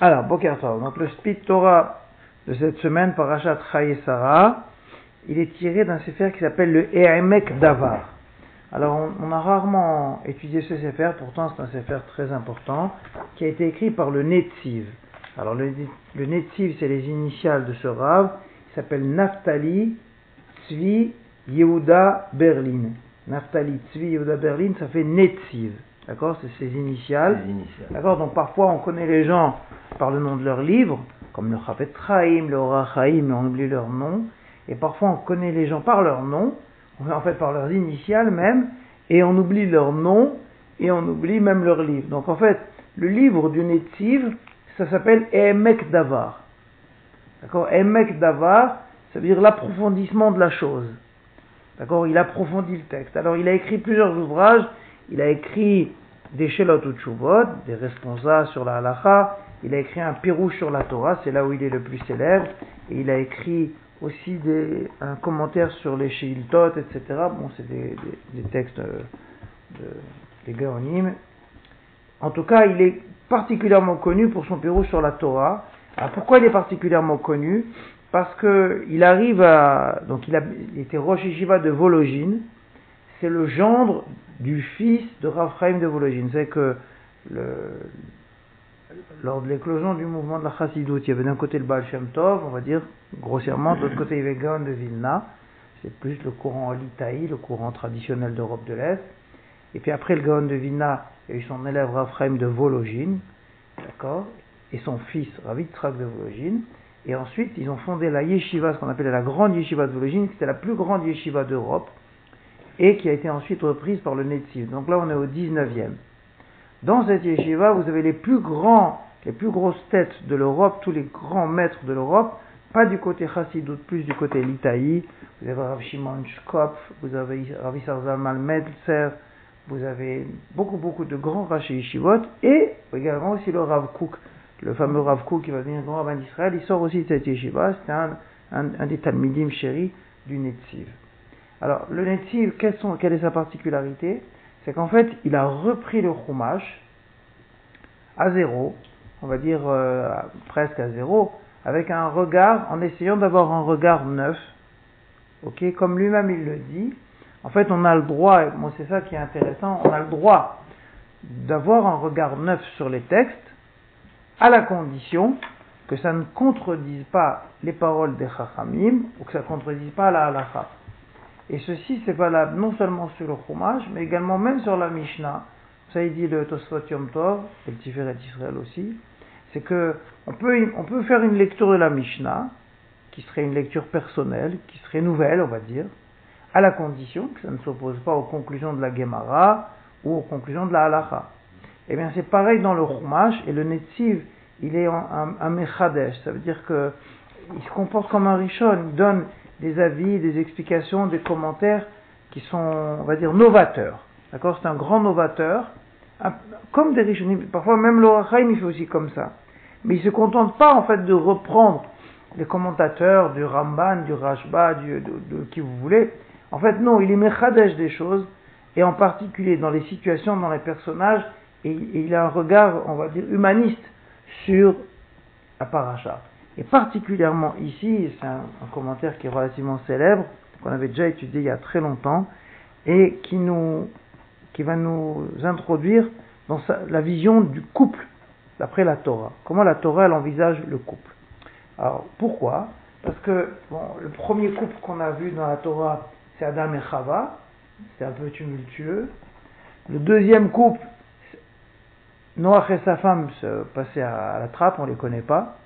Alors, Boker Donc, le Spit Torah de cette semaine, Parashat Sarah, il est tiré d'un sefer qui s'appelle le Eremek Davar. Alors, on, a rarement étudié ce sefer, pourtant c'est un sefer très important, qui a été écrit par le Netziv. Alors, le, Netziv, c'est les initiales de ce Rav, il s'appelle Naftali Tzvi Yehuda Berlin. Naftali Tzvi Yehuda Berlin, ça fait Netziv. D'accord C'est ses initiales. D'accord Donc parfois on connaît les gens par le nom de leur livre, comme le Chafet Chaim, le Rachaim, mais on oublie leur nom. Et parfois on connaît les gens par leur nom, en fait par leurs initiales même, et on oublie leur nom, et on oublie même leur livre. Donc en fait, le livre du Netziv, ça s'appelle Emek Davar. D'accord Emek Davar, ça veut dire l'approfondissement de la chose. D'accord Il approfondit le texte. Alors il a écrit plusieurs ouvrages. Il a écrit des Shelot Chuvot, des responsables sur la halacha. Il a écrit un Pérou sur la Torah, c'est là où il est le plus célèbre. Et il a écrit aussi des, un commentaire sur les Sheiltot, etc. Bon, c'est des, textes euh, de, des Gaonim. En tout cas, il est particulièrement connu pour son Pérou sur la Torah. Alors pourquoi il est particulièrement connu? Parce qu'il arrive à. Donc il, a, il était Rosh Yeshiva de Vologine. C'est le gendre du fils de Raphaël de Vologine. C'est que lors de l'éclosion du mouvement de la Chassidut, il y avait d'un côté le Baal Shem Tov, on va dire grossièrement, de l'autre côté il y avait Gaon de Vilna, c'est plus le courant Litaï, le courant traditionnel d'Europe de l'Est. Et puis après le Gaon de Vilna, il y a eu son élève Raphaël de Vologine, d'accord, et son fils Ravitrak de Vologine. Et ensuite, ils ont fondé la yeshiva, ce qu'on appelait la grande yeshiva de Vologine, qui était la plus grande yeshiva d'Europe, et qui a été ensuite reprise par le Netziv. Donc là, on est au 19e. Dans cette yeshiva, vous avez les plus grands, les plus grosses têtes de l'Europe, tous les grands maîtres de l'Europe, pas du côté Chassidut, plus du côté Litaï. Vous avez Rav Shimon Shkopf, vous avez Rav Zalman Meltzer, vous avez beaucoup, beaucoup de grands Rashi Yeshivot, et également aussi le Rav Kook, le fameux Rav Kook qui va devenir grand rabbin d'Israël, il sort aussi de cette yeshiva, c'est un, un, des Talmidim chéris du Netziv. Alors, le Netziv, quelle est sa particularité? C'est qu'en fait, il a repris le Chumash à zéro, on va dire euh, presque à zéro, avec un regard, en essayant d'avoir un regard neuf, ok, comme lui-même il le dit. En fait, on a le droit, et c'est ça qui est intéressant, on a le droit d'avoir un regard neuf sur les textes, à la condition que ça ne contredise pas les paroles des Chachamim, ou que ça ne contredise pas la halakha. Et ceci, c'est valable non seulement sur le Chumash, mais également même sur la Mishnah. Ça, il dit le Tosfot Yom Tov, et le Tiferet Israël aussi. C'est que on peut, on peut faire une lecture de la Mishnah, qui serait une lecture personnelle, qui serait nouvelle, on va dire, à la condition que ça ne s'oppose pas aux conclusions de la Gemara ou aux conclusions de la Halacha. Eh bien, c'est pareil dans le Chumash, et le Netziv, il est un, un, Mechadesh, ça veut dire que il se comporte comme un Rishon, il donne des avis, des explications, des commentaires qui sont, on va dire, novateurs. D'accord? C'est un grand novateur. Comme des riches, parfois même l'Orachaim, il fait aussi comme ça. Mais il se contente pas, en fait, de reprendre les commentateurs du Ramban, du Rashba, du, de, qui vous voulez. En fait, non, il est mechadèche des choses, et en particulier dans les situations, dans les personnages, et, il a un regard, on va dire, humaniste sur la paracha. Et particulièrement ici, c'est un, commentaire qui est relativement célèbre, qu'on avait déjà étudié il y a très longtemps, et qui, nous, qui va nous introduire dans la vision du couple d'après la Torah. Comment la Torah elle envisage le couple. Alors pourquoi? Parce que bon, le premier couple qu'on a vu dans la Torah, c'est Adam et Chava, c'est un peu tumultueux. Le deuxième couple, Noach et sa femme se passaient à la trappe, on ne les connaît pas.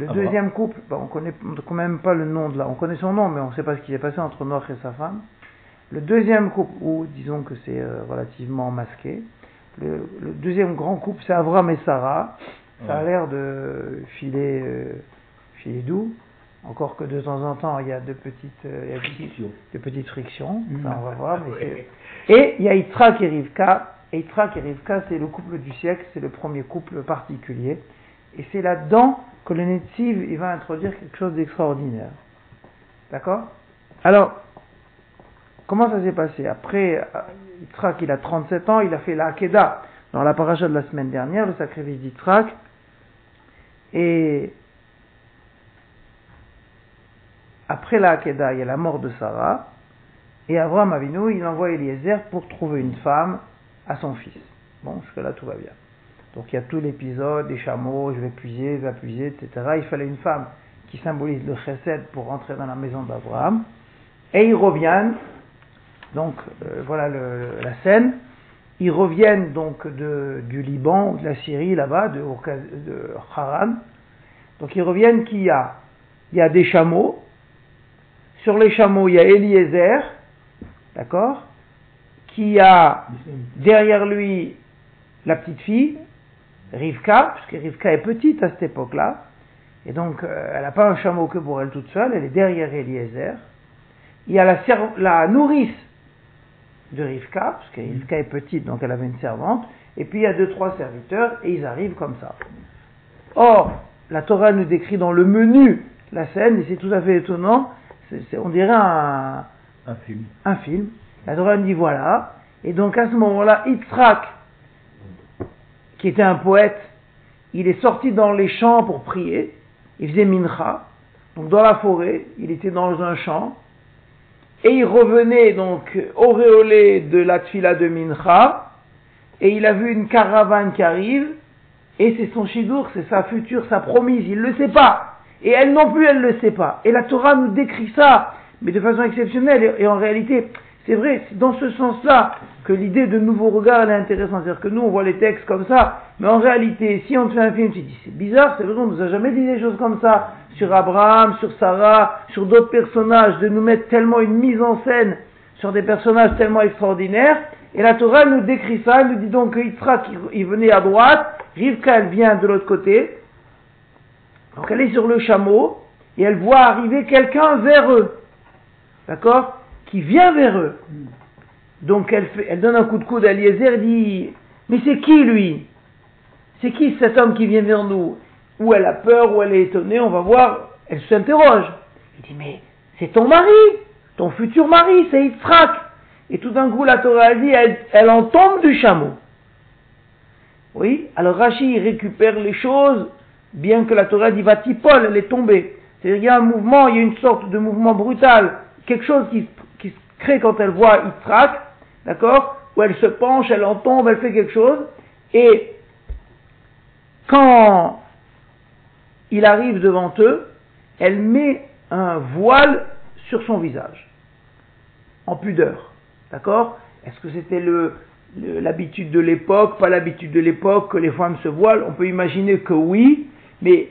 Le ah deuxième couple, on ne connaît quand même pas le nom de là, on connaît son nom, mais on ne sait pas ce qui s'est passé entre Noach et sa femme. Le deuxième couple, ou disons que c'est euh, relativement masqué, le, deuxième grand couple, c'est Avram et Sarah. Ça a l'air de filer, euh, filer doux, encore que de temps en temps il y a de petites, euh, de petites frictions, mm. ça on va voir. Et il y a Yitzhak et Rivka. Et Yitzhak et Rivka, c'est le couple du siècle, c'est le premier couple particulier. Et c'est là-dedans que le Netziv il va introduire quelque chose d'extraordinaire. D'accord? Alors, comment ça s'est passé? Après, Yitzhak, il a 37 ans, il a fait la dans la paracha de la semaine dernière, le sacrifice d'Yitzhak, et après la Hakeda, il y a la mort de Sarah, et Abraham Avinu, il envoie Eliezer pour trouver une femme à son fils. Bon, jusque-là, tout va bien. Donc il y a tout l'épisode, des chameaux, je vais puiser, je vais puiser, etc. Il fallait une femme qui symbolise le chesed pour rentrer dans la maison d'Abraham. Et ils reviennent, donc euh, voilà la scène, ils reviennent donc de, du Liban, de la Syrie là-bas, de, de Haran. Donc ils reviennent qu'il y a, il y a des chameaux. Sur les chameaux, il y a Eliezer, d'accord, qui a derrière lui la petite fille, Rivka, puisque Rivka est petite à cette époque-là, et donc euh, elle n'a pas un chameau que pour elle toute seule, elle est derrière Eliezer. Il y a la, la nourrice de Rivka, parce que Rivka est petite, donc elle avait une servante, et puis il y a deux, trois serviteurs, et ils arrivent comme ça. Or, la Torah nous décrit dans le menu la scène, et c'est tout à fait étonnant, on dirait un, un, film. un film. La Torah nous dit voilà, et donc à ce moment-là, Yitzhak, qui était un poète, il est sorti dans les champs pour prier, il faisait mincha, donc dans la forêt, il était dans un champ, et il revenait donc auréolé de la tfila de Mincha, et il a vu une caravane qui arrive, et c'est son chidour, c'est sa future, sa promise, il ne le sait pas. Et elle non plus, elle ne le sait pas. Et la Torah nous décrit ça, mais de façon exceptionnelle, et en réalité, c'est vrai, dans ce sens-là que l'idée de nouveau regard est intéressante. C'est-à-dire que nous, on voit les textes comme ça, mais en réalité, si on te fait un film, tu te dis, c'est bizarre, c'est vrai, on nous a jamais dit des choses comme ça sur Abraham, sur Sarah, sur d'autres personnages, de nous mettre tellement une mise en scène sur des personnages tellement extraordinaires. Et la Torah nous décrit ça, elle nous dit donc que Yitzhak, il venait à droite, Rivka, elle vient de l'autre côté. Donc elle est sur le chameau, et elle voit arriver quelqu'un vers eux. D'accord? Qui vient vers eux. Donc elle, fait, elle donne un coup de coude à Eliezer et dit Mais c'est qui lui? C'est qui cet homme qui vient vers nous? Ou elle a peur, ou elle est étonnée, on va voir. Elle s'interroge. Il dit Mais c'est ton mari, ton futur mari, c'est Yitzhak. Et tout d'un coup, la Torah dit elle, elle en tombe du chameau. Oui, alors Rachi récupère les choses, bien que la Torah dit Vatipol, elle est tombée. C'est-à-dire qu'il y a un mouvement, il y a une sorte de mouvement brutal, quelque chose qui crée quand elle voit Yitzhak, d'accord Où elle se penche, elle en tombe, elle fait quelque chose, et quand il arrive devant eux, elle met un voile sur son visage, en pudeur, d'accord Est-ce que c'était l'habitude de l'époque, pas l'habitude de l'époque que les femmes se voilent? On peut imaginer que oui, mais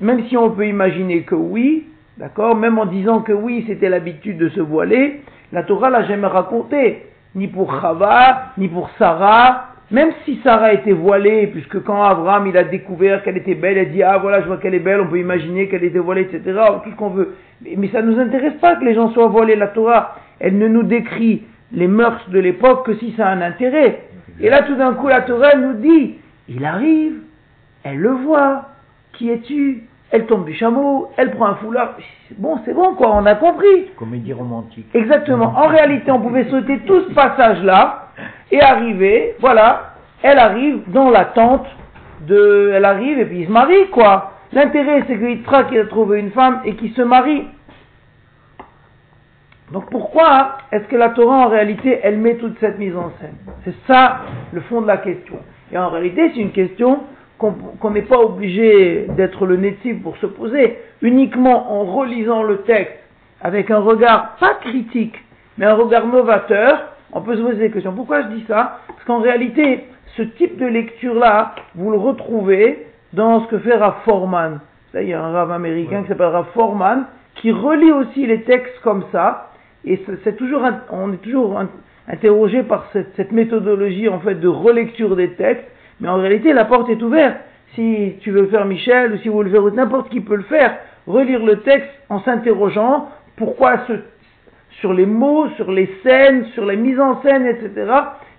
même si on peut imaginer que oui, d'accord, même en disant que oui, c'était l'habitude de se voiler, la Torah l'a jamais raconté, ni pour Chava, ni pour Sarah, même si Sarah était voilée, puisque quand Abraham il a découvert qu'elle était belle, elle dit ah voilà je vois qu'elle est belle, on peut imaginer qu'elle était voilée, etc. Tout ce qu'on veut. Mais, ça ne nous intéresse pas que les gens soient voilés. La Torah, elle ne nous décrit les mœurs de l'époque que si ça a un intérêt. Et là tout d'un coup la Torah nous dit, il arrive, elle le voit, qui es-tu? Elle tombe du chameau, elle prend un foulard. Bon, c'est bon, quoi, on a compris. Comédie romantique. Exactement. En réalité, on pouvait sauter tout ce passage-là et arriver, voilà, elle arrive dans la tente de. Elle arrive et puis il se marie, quoi. L'intérêt, c'est que Yitzhak, il a trouvé une femme et qu'il se marie. Donc pourquoi est-ce que la Torah, en réalité, elle met toute cette mise en scène? C'est ça le fond de la question. Et en réalité, c'est une question qu'on n'est pas obligé d'être le natif pour se poser, uniquement en relisant le texte avec un regard pas critique, mais un regard novateur, on peut se poser des questions. Pourquoi je dis ça? Parce qu'en réalité, ce type de lecture-là, vous le retrouvez dans ce que fait Rav Forman. il y a un Rav américain qui s'appelle Rav Forman, qui relit aussi les textes comme ça, et c'est toujours, on est toujours interrogé par cette, cette méthodologie en fait de relecture des textes, mais en réalité, la porte est ouverte. Si tu veux faire Michel, ou si vous le faire n'importe qui peut le faire, relire le texte en s'interrogeant pourquoi sur les mots, sur les scènes, sur la mise en scène, etc.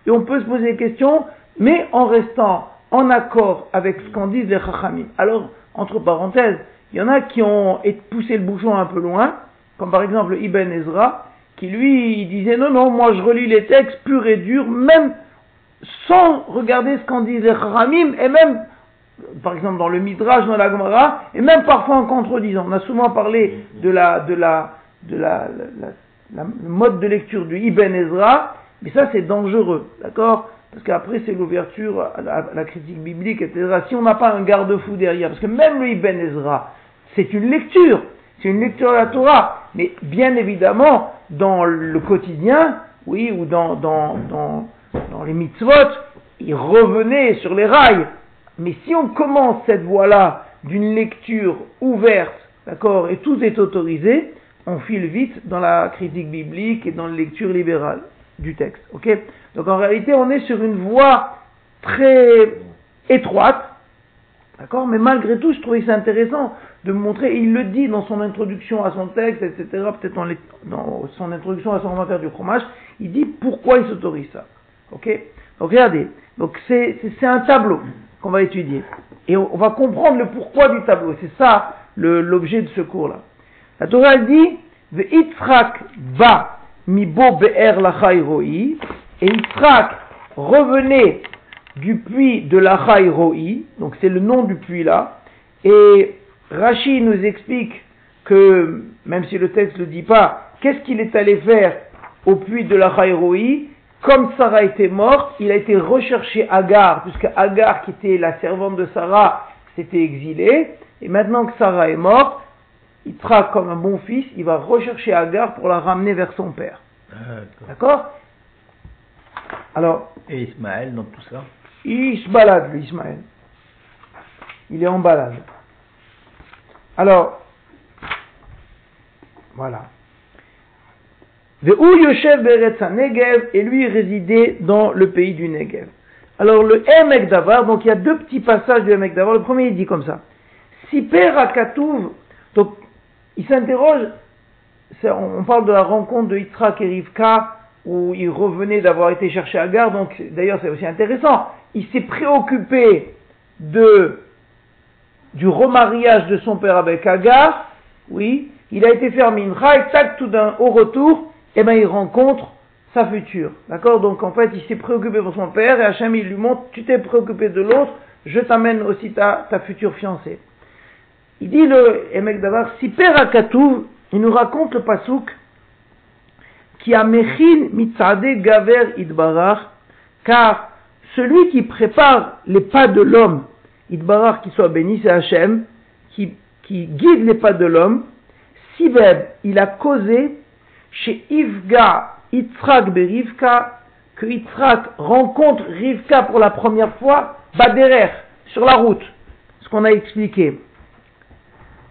Et on peut se poser des questions, mais en restant en accord avec ce qu'en disent les Chachamim. Alors, entre parenthèses, il y en a qui ont poussé le bouchon un peu loin, comme par exemple Ibn Ezra, qui lui disait non, non, moi je relis les textes purs et durs, même sans regarder ce qu'en disent les et même, par exemple dans le Midrash, dans la Gemara, et même parfois en contredisant. On a souvent parlé de la, de la, de la, la, mode de lecture du Ibn Ezra, mais ça c'est dangereux, d'accord? Parce qu'après c'est l'ouverture à, la critique biblique, etc. Si on n'a pas un garde-fou derrière, parce que même le Ibn Ezra, c'est une lecture, c'est une lecture de la Torah, mais bien évidemment, dans le quotidien, oui, ou dans, dans, dans, dans les mitzvot, il revenait sur les rails. Mais si on commence cette voie-là d'une lecture ouverte, d'accord, et tout est autorisé, on file vite dans la critique biblique et dans la lecture libérale du texte. Ok? Donc en réalité, on est sur une voie très étroite, d'accord? Mais malgré tout, je trouvais ça intéressant de montrer, il le dit dans son introduction à son texte, etc., peut-être dans, dans, son introduction à son commentaire du fromage, il dit pourquoi il s'autorise ça. Ok Donc regardez, donc c'est un tableau qu'on va étudier. Et on, va comprendre le pourquoi du tableau. C'est ça l'objet de ce cours-là. La Torah dit Yitzhak va mibo be'er roi et Yitzhak revenait du puits de roi donc c'est le nom du puits là, et Rashi nous explique que, même si le texte ne le dit pas, qu'est-ce qu'il est allé faire au puits de roi? Comme Sarah était morte, il a été recherché Agar, puisque Agar, qui était la servante de Sarah, s'était exilée, et maintenant que Sarah est morte, il sera comme un bon fils, il va rechercher Agar pour la ramener vers son père. D'accord Alors. Et Ismaël dans tout ça? Il se balade, lui, Ismaël. Il est en balade. Alors, voilà. Et lui résidait dans le pays du Negev. Alors le Emek Davar, donc il y a deux petits passages du Emek Davar. Le premier il dit comme ça. Siper Akatouv, donc il s'interroge, on parle de la rencontre de Yitzhak et Rivka, où il revenait d'avoir été cherché à Gare, donc d'ailleurs c'est aussi intéressant. Il s'est préoccupé de, du remariage de son père avec Agar, oui, il a été fait en et tac, tout d'un, au retour, et eh ben il rencontre sa future. D'accord? Donc en fait, il s'est préoccupé pour son père, et Hachem il lui montre, tu t'es préoccupé de l'autre, je t'amène aussi ta, ta future fiancée. Il dit le Emek Davar, si Père Akatouv, il nous raconte le pasouk qui a Mechin Mitzade Gaver Idbarach, car celui qui prépare les pas de l'homme, Idbarach qui soit béni, c'est Hachem, qui, qui guide les pas de l'homme, Sibeb, il a causé chez Ivga Yitzhak Berivka, que Yitzhak rencontre Rivka pour la première fois, Baderer, sur la route, ce qu'on a expliqué.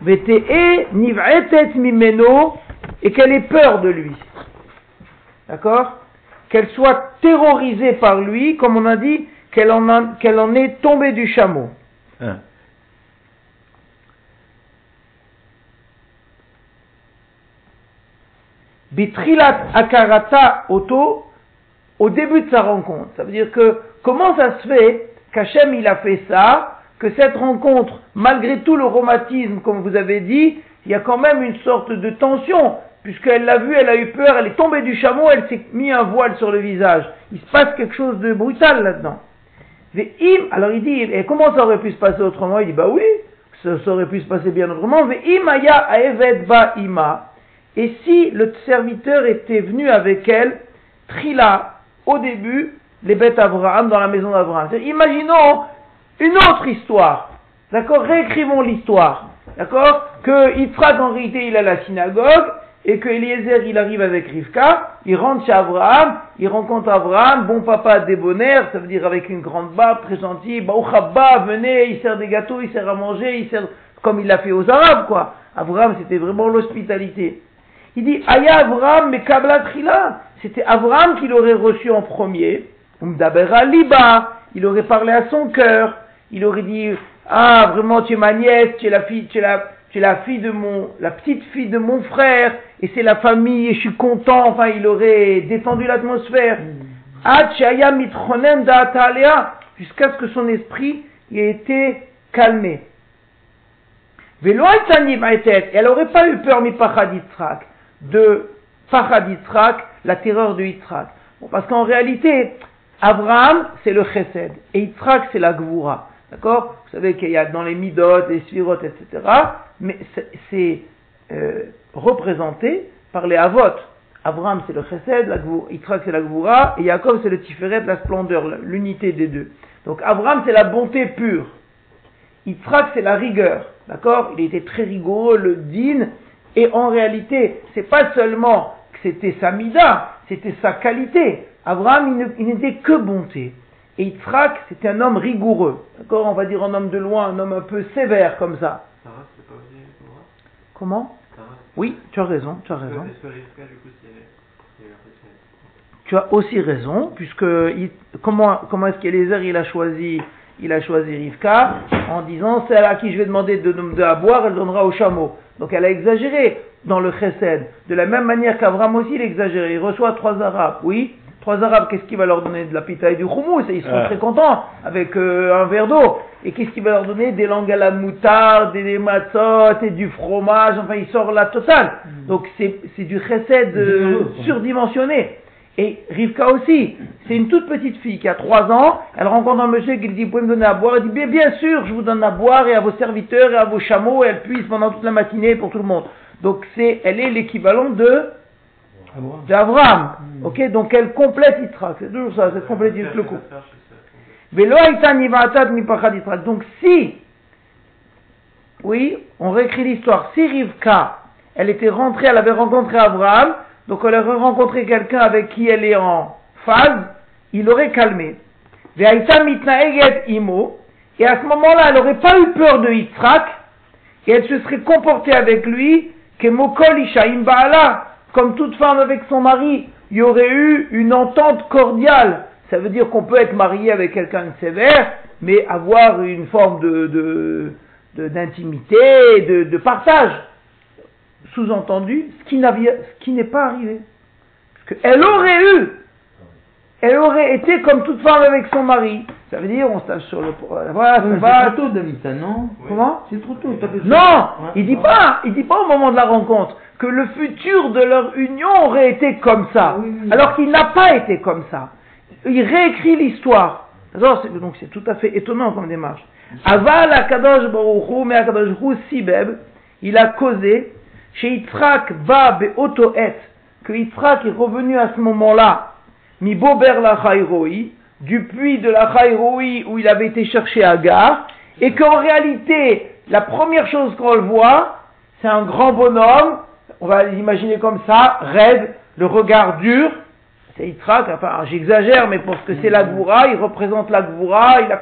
VTE niv'etet mimeno et qu'elle ait peur de lui. D'accord? Qu'elle soit terrorisée par lui, comme on a dit, qu'elle en, en est tombée du chameau. Hein. Bitrilat akarata auto, au début de sa rencontre. Ça veut dire que comment ça se fait qu'Hachem il a fait ça que cette rencontre, malgré tout le romantisme, comme vous avez dit, il y a quand même une sorte de tension, puisqu'elle l'a vu, elle a eu peur, elle est tombée du chameau, elle s'est mis un voile sur le visage. Il se passe quelque chose de brutal là-dedans. Alors il dit, et comment ça aurait pu se passer autrement? Il dit, bah oui, ça, aurait pu se passer bien autrement. ba ima. Et si le serviteur était venu avec elle, trila, au début, les bêtes Abraham dans la maison d'Abraham. Imaginons une autre histoire. D'accord? Réécrivons l'histoire. D'accord? Que Yitzhak, en réalité, il a la synagogue, et que Eliezer, il arrive avec Rivka, il rentre chez Abraham, il rencontre Abraham, bon papa débonnaire, ça veut dire avec une grande barbe, très gentil, Baouchabba, venez, il sert des gâteaux, il sert à manger, il sert comme il l'a fait aux Arabes, quoi. Abraham, c'était vraiment l'hospitalité. Il dit, Aya Abraham, mais Kabla c'était Abraham qui l'aurait reçu en premier, Umdabera Liba, il aurait parlé à son cœur, il aurait dit Ah, vraiment, tu es ma nièce, tu es la fille, tu es la, tu es la fille de mon, la petite fille de mon frère, et c'est la famille, et je suis content. Enfin, il aurait détendu l'atmosphère. Jusqu'à ce que son esprit ait été calmé. Elle n'aurait pas eu peur, mi de Pachad la terreur de Yitzhak. parce qu'en réalité, Abraham, c'est le chesed. Et Yitzhak, c'est la gvoura. D'accord? Vous savez qu'il y a dans les midot, les sphirot, etc. Mais c'est euh, représenté par les avot. Abraham, c'est le chesed, la Yitzhak, c'est la gvoura, et Yaakov, c'est le tiferet, la splendeur, l'unité des deux. Donc Abraham, c'est la bonté pure. Yitzhak, c'est la rigueur. D'accord? Il était très rigoureux, le din, et en réalité, c'est pas seulement que c'était sa mida, c'était sa qualité. Abraham, il n'était que bonté. Et Yitzhak, c'était un homme rigoureux. D'accord On va dire un homme de loin, un homme un peu sévère comme ça. Sarah, c'est pas aussi Comment? Sarah, Oui, tu as raison, tu as raison. Est-ce que Rivka, du coup, c'est c'est la précédente Tu as aussi raison, puisque il- comment, comment est-ce qu'Eliezer il a choisi il a choisi Rivka en disant celle à qui je vais demander de, de, de à boire, elle donnera au chameau. Donc elle a exagéré dans le chesed. De la même manière qu'Avram aussi il exagéré. Il reçoit trois arabes, oui. Trois arabes, qu'est-ce qu'il va leur donner De la pita et du houmous, et ils seront Ouais. très contents avec euh, un verre d'eau. Et qu'est-ce qu'il va leur donner? Des langues à la moutarde, des, des matzot et du fromage, enfin il sort la totale. Donc c'est du chesed euh, surdimensionné. Et Rivka aussi, c'est une toute petite fille qui a trois ans, elle rencontre un monsieur qui lui dit, vous pouvez me donner à boire, elle dit, bien, bien sûr, je vous donne à boire et à vos serviteurs et à vos chameaux, et elle puise pendant toute la matinée pour tout le monde. Donc c'est, elle est l'équivalent de Abraham. d'Abraham. Mm. Ok, donc elle complète Yitzhak, c'est toujours ça, c'est complète Faire, le coup. Yitzhak. Donc si, oui, on réécrit l'histoire, si Rivka, elle était rentrée, elle avait rencontré Abraham, donc elle aurait rencontré quelqu'un avec qui elle est en phase, il aurait calmé. Et à ce moment-là, elle n'aurait pas eu peur de Yitzhak, et elle se serait comportée avec lui, comme toute femme avec son mari, il y aurait eu une entente cordiale. Ça veut dire qu'on peut être marié avec quelqu'un de sévère, mais avoir une forme de- d'intimité, de, de partage. Sous-entendu, ce qui n'avait- ce qui n'est pas arrivé. Parce qu'elle aurait eu, elle aurait été comme toute femme avec son mari. Ça veut dire, on se tape sur le, voilà, ça Ouais, va, C'est trop tôt, David, ça, non? Comment? C'est trop tôt. t'as fait ça. Non, Ouais. il dit pas, il dit pas au moment de la rencontre que le futur de leur union aurait été comme ça, oui, oui. alors qu'il n'a pas été comme ça. Il réécrit l'histoire. Donc c'est tout à fait étonnant comme démarche. Aval Akadosh Baruch Hu, mais Akadosh Hu Sibeb, il a causé chez Yitzhak va Beotoet, que Yitzhak est revenu à ce moment-là, mi Bober la du puits de la où il avait été chercher Agar, et qu'en réalité, la première chose qu'on le voit, c'est un grand bonhomme, on va l'imaginer comme ça, raide, le regard dur, c'est Yitzhak, enfin j'exagère, mais parce que c'est la Gvoura, il représente la Gvoura, il,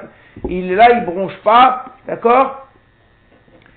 il est là, il bronche pas, d'accord?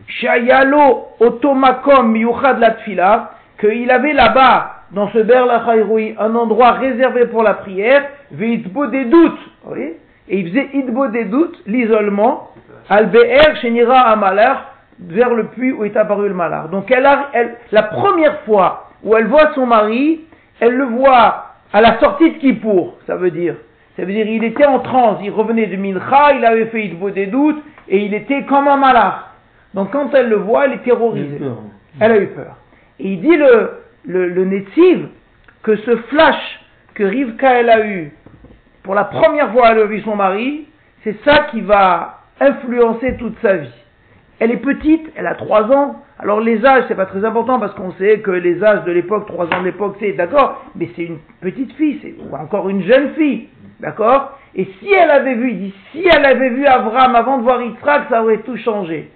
Shayalo otomakom miyuchad la tfila, qu'il avait là-bas, dans ce ber la Chayroui, un endroit réservé pour la prière, veitbo des doutes, voyez Et il faisait itbo des doutes, l'isolement, al be'er shenira amalar, vers le puits où est apparu le malar. Donc elle a, elle, la première fois où elle voit son mari, elle le voit à la sortie de Kippour, ça veut dire. Ça veut dire il était en transe, il revenait de Mincha, il avait fait Itbo des doutes, et il était comme un malach. Donc quand elle le voit, elle est terrorisée. Elle a eu peur. Et il dit le, le, le Netziv que ce flash que Rivka elle a eu pour la première fois elle a vu son mari, c'est ça qui va influencer toute sa vie. Elle est petite, elle a 3 ans. Alors les âges, c'est pas très important parce qu'on sait que les âges de l'époque, 3 ans de l'époque, c'est d'accord, mais c'est une petite fille, c'est ou encore une jeune fille, d'accord Et si elle avait vu, il dit, si elle avait vu Avram avant de voir Yitzhak, ça aurait tout changé.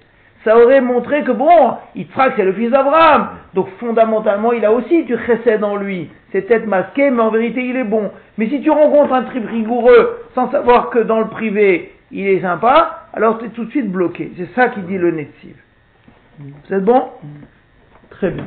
Ça aurait montré que bon, Yitzhak c'est le fils d'Abraham, donc fondamentalement il a aussi du chesed en lui. C'est peut-être masqué, mais en vérité il est bon. Mais si tu rencontres un trip rigoureux sans savoir que dans le privé il est sympa, alors tu es tout de suite bloqué. C'est ça qui dit le Netziv. Vous êtes bon? Très bien.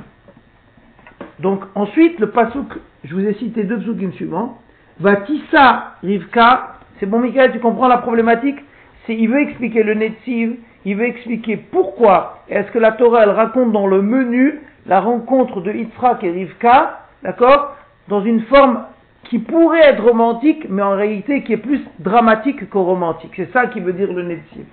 Donc ensuite, le pasouk, je vous ai cité deux psukim suivants. Vatissa Rivka, c'est bon Michael, tu comprends la problématique? Il veut expliquer le Netziv, il veut expliquer pourquoi est-ce que la Torah elle raconte dans le menu la rencontre de Yitzhak et Rivka, d'accord Dans une forme qui pourrait être romantique, mais en réalité qui est plus dramatique que romantique. C'est ça qui veut dire le Netziv.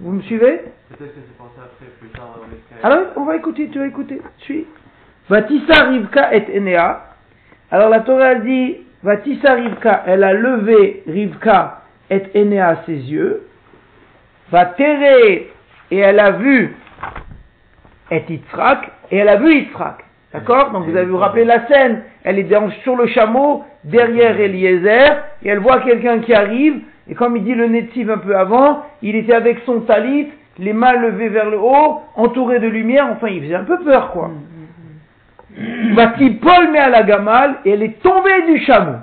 Vous me suivez? Peut-être que c'est ça après, plus tard, alors, on va écouter, tu vas écouter. Suis. Vatissa Rivka et Enea. Alors la Torah dit, Vatissa Rivka, elle a levé Rivka et aînée à ses yeux. Va terrer et elle a vu et Yitzhak et elle a vu Yitzhak. D'accord? Donc vous avez vous rappelé la scène. Elle est dans- sur le chameau, derrière Eliezer, et elle voit quelqu'un qui arrive. Et comme il dit le Netziv un peu avant, il était avec son talit, les mains levées vers le haut, entouré de lumière. Enfin, il faisait un peu peur, quoi. Paul met à la gamale et elle est tombée du chameau.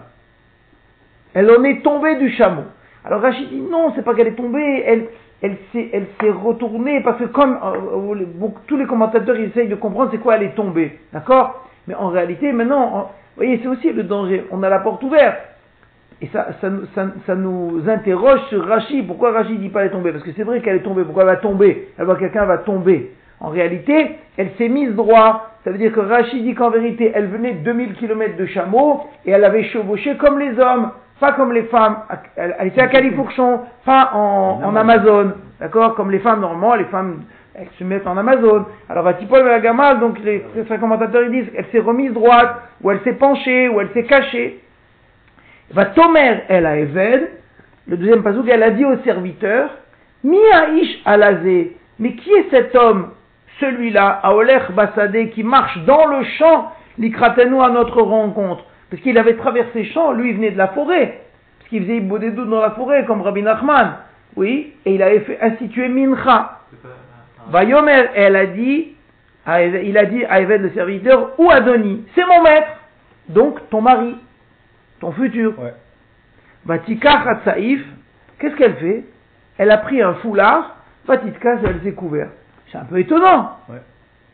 Elle en est tombée du chameau. Alors Rachid dit non, c'est pas qu'elle est tombée, elle, elle s'est, elle s'est retournée parce que comme euh, euh, tous les commentateurs essayent de comprendre c'est quoi elle est tombée, d'accord? Mais en réalité maintenant, en- vous voyez c'est aussi le danger. On a la porte ouverte et ça, ça, nous- ça, nous interroge sur Rachid. Pourquoi Rachid dit pas elle est tombée? Parce que c'est vrai qu'elle est tombée. Pourquoi elle va tomber? Elle voit que quelqu'un va tomber. En réalité, elle s'est mise droit. Ça veut dire que Rachid dit qu'en vérité, elle venait de 2000 km de chameau et elle avait chevauché comme les hommes, pas comme les femmes. Elle, elle était à Califourchon, pas en, en Amazon. D'accord Comme les femmes, normalement, les femmes, elles se mettent en Amazon. Alors, Vatipol la Gamal, donc les, les commentateurs ils disent, elle s'est remise droite, ou elle s'est penchée, ou elle s'est cachée. Va Tomer el Eved, le deuxième pasouk, elle a dit au serviteur, Mi Aish alazé, mais qui est cet homme, celui-là, Aolech Bassadé, qui marche dans le champ, l'ikratenu à notre rencontre? Parce qu'il avait traversé le champ, lui il venait de la forêt, parce qu'il faisait Ibodedou dans la forêt, comme Rabbi Nachman, oui, et il avait fait instituer Mincha. Vayomer, elle a dit, il a dit à Eved le serviteur, ou Adoni, c'est mon maître, donc ton mari, ton futur. Ouais. Vatika Hatsaïf, qu'est-ce qu'elle fait? Elle a pris un foulard, Vatitka, elle s'est couverte. C'est un peu étonnant. Ouais.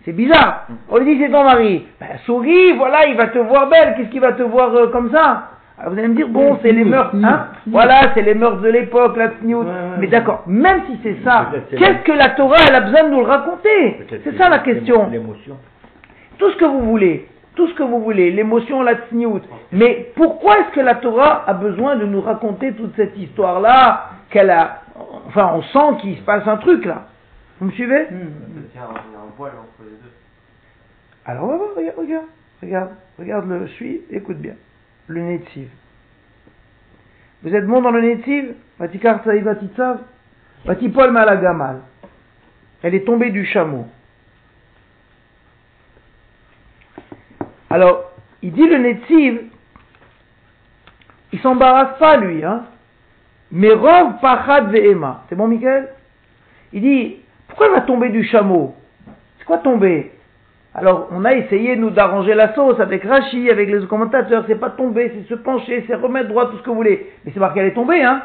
C'est bizarre. On lui dit c'est ton mari. Ben, souris, voilà, il va te voir belle. Qu'est-ce qu'il va te voir euh, comme ça Alors vous allez me dire, bon, c'est les mœurs, hein Voilà, c'est les mœurs de l'époque, la. Ouais, ouais, Mais d'accord, même si c'est ça, qu'est-ce que la Torah, elle a besoin de nous le raconter C'est ça la question L'émotion. tout ce que vous voulez, tout ce que vous voulez, l'émotion, la tsniout. Mais pourquoi est-ce que la Torah a besoin de nous raconter toute cette histoire-là qu'elle a, enfin, on sent qu'il se passe un truc là. Vous me suivez Ça tient un, un voile entre les deux. Alors, on va voir, regarde, regarde, regarde, regarde le, suis, écoute bien. Le Netziv. Vous êtes bon dans le Netziv Vatikar Vatitsav Vatipol Malagamal? Elle est tombée du chameau. Alors, il dit le Netziv, il s'embarrasse pas lui, hein. Mais Rov Pachad Ve'ema. C'est bon, Michael? Il dit, pourquoi elle va tomber du chameau C'est quoi tomber alors, on a essayé, nous, d'arranger la sauce avec Rachi, avec les commentateurs. C'est pas tomber, c'est se pencher, c'est remettre droit, tout ce que vous voulez. Mais c'est marqué, elle est tombée, hein.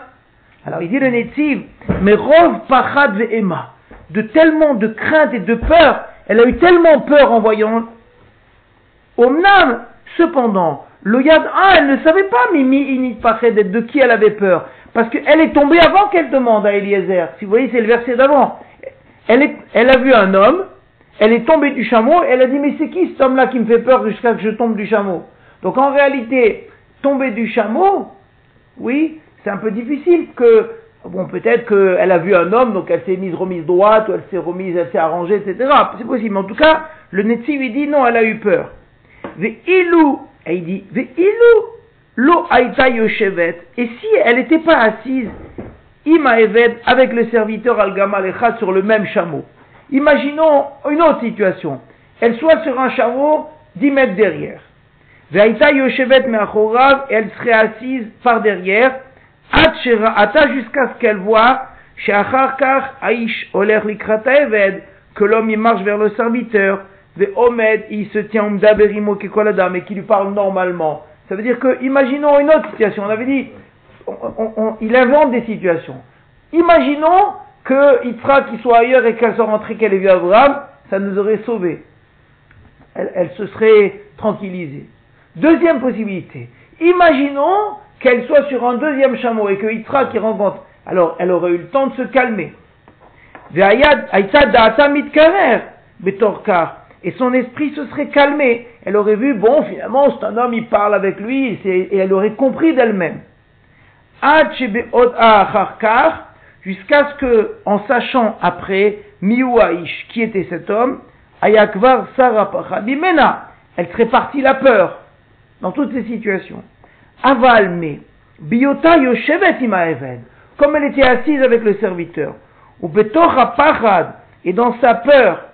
Alors, il dit le Netziv, mais Rov Pachad Ve'ema. De tellement de crainte et de peur, elle a eu tellement peur en voyant. Omnam, cependant, le Yad, ah, elle ne savait pas, Mimi Init Pached, de qui elle avait peur. Parce qu'elle est tombée avant qu'elle demande à Eliezer. Si vous voyez, c'est le verset d'avant. Elle, a vu un homme, elle est tombée du chameau, elle a dit, mais c'est qui cet homme-là qui me fait peur jusqu'à que je tombe du chameau? Donc en réalité, tomber du chameau, oui, c'est un peu difficile que, bon, peut-être qu'elle a vu un homme, donc elle s'est mise remise droite, ou elle s'est remise, elle s'est arrangée, etc. C'est possible. Mais en tout cas, le Netzi lui dit, non, elle a eu peur. Ve'ilu, et il dit, ve'ilu, lo aïta et si elle n'était pas assise, ima eved, avec le serviteur al-gamal sur le même chameau. Imaginons une autre situation. Elle soit sur un chameau 10 mètres derrière. Ve'aïta yoshevet me'achorav, elle serait assise par derrière, ata jusqu'à ce qu'elle voit, she'achar kach aish oler likrata eved, que l'homme il marche vers le serviteur, ve'omed, il se tient umdaberimo kekoladam, et qui lui parle normalement. Ça veut dire que, imaginons une autre situation, on avait dit, il invente des situations. Imaginons que Yitzhak qui soit ailleurs et qu'elle soit rentrée, qu'elle ait vu Abraham, ça nous aurait sauvés. Elle, se serait tranquillisée. Deuxième possibilité. Imaginons qu'elle soit sur un deuxième chameau et que Yitzhak qui rencontre. Alors, elle aurait eu le temps de se calmer. Et son esprit se serait calmé. Elle aurait vu, bon, finalement, c'est un homme, il parle avec lui, et elle aurait compris d'elle-même. Jusqu'à ce que, en sachant après, miouaïch, qui était cet homme, ayakvar sarapachad imena, elle serait partie la peur, dans toutes ces situations. Aval me, biota yoshevet comme elle était assise avec le serviteur, ou betocha et dans sa peur,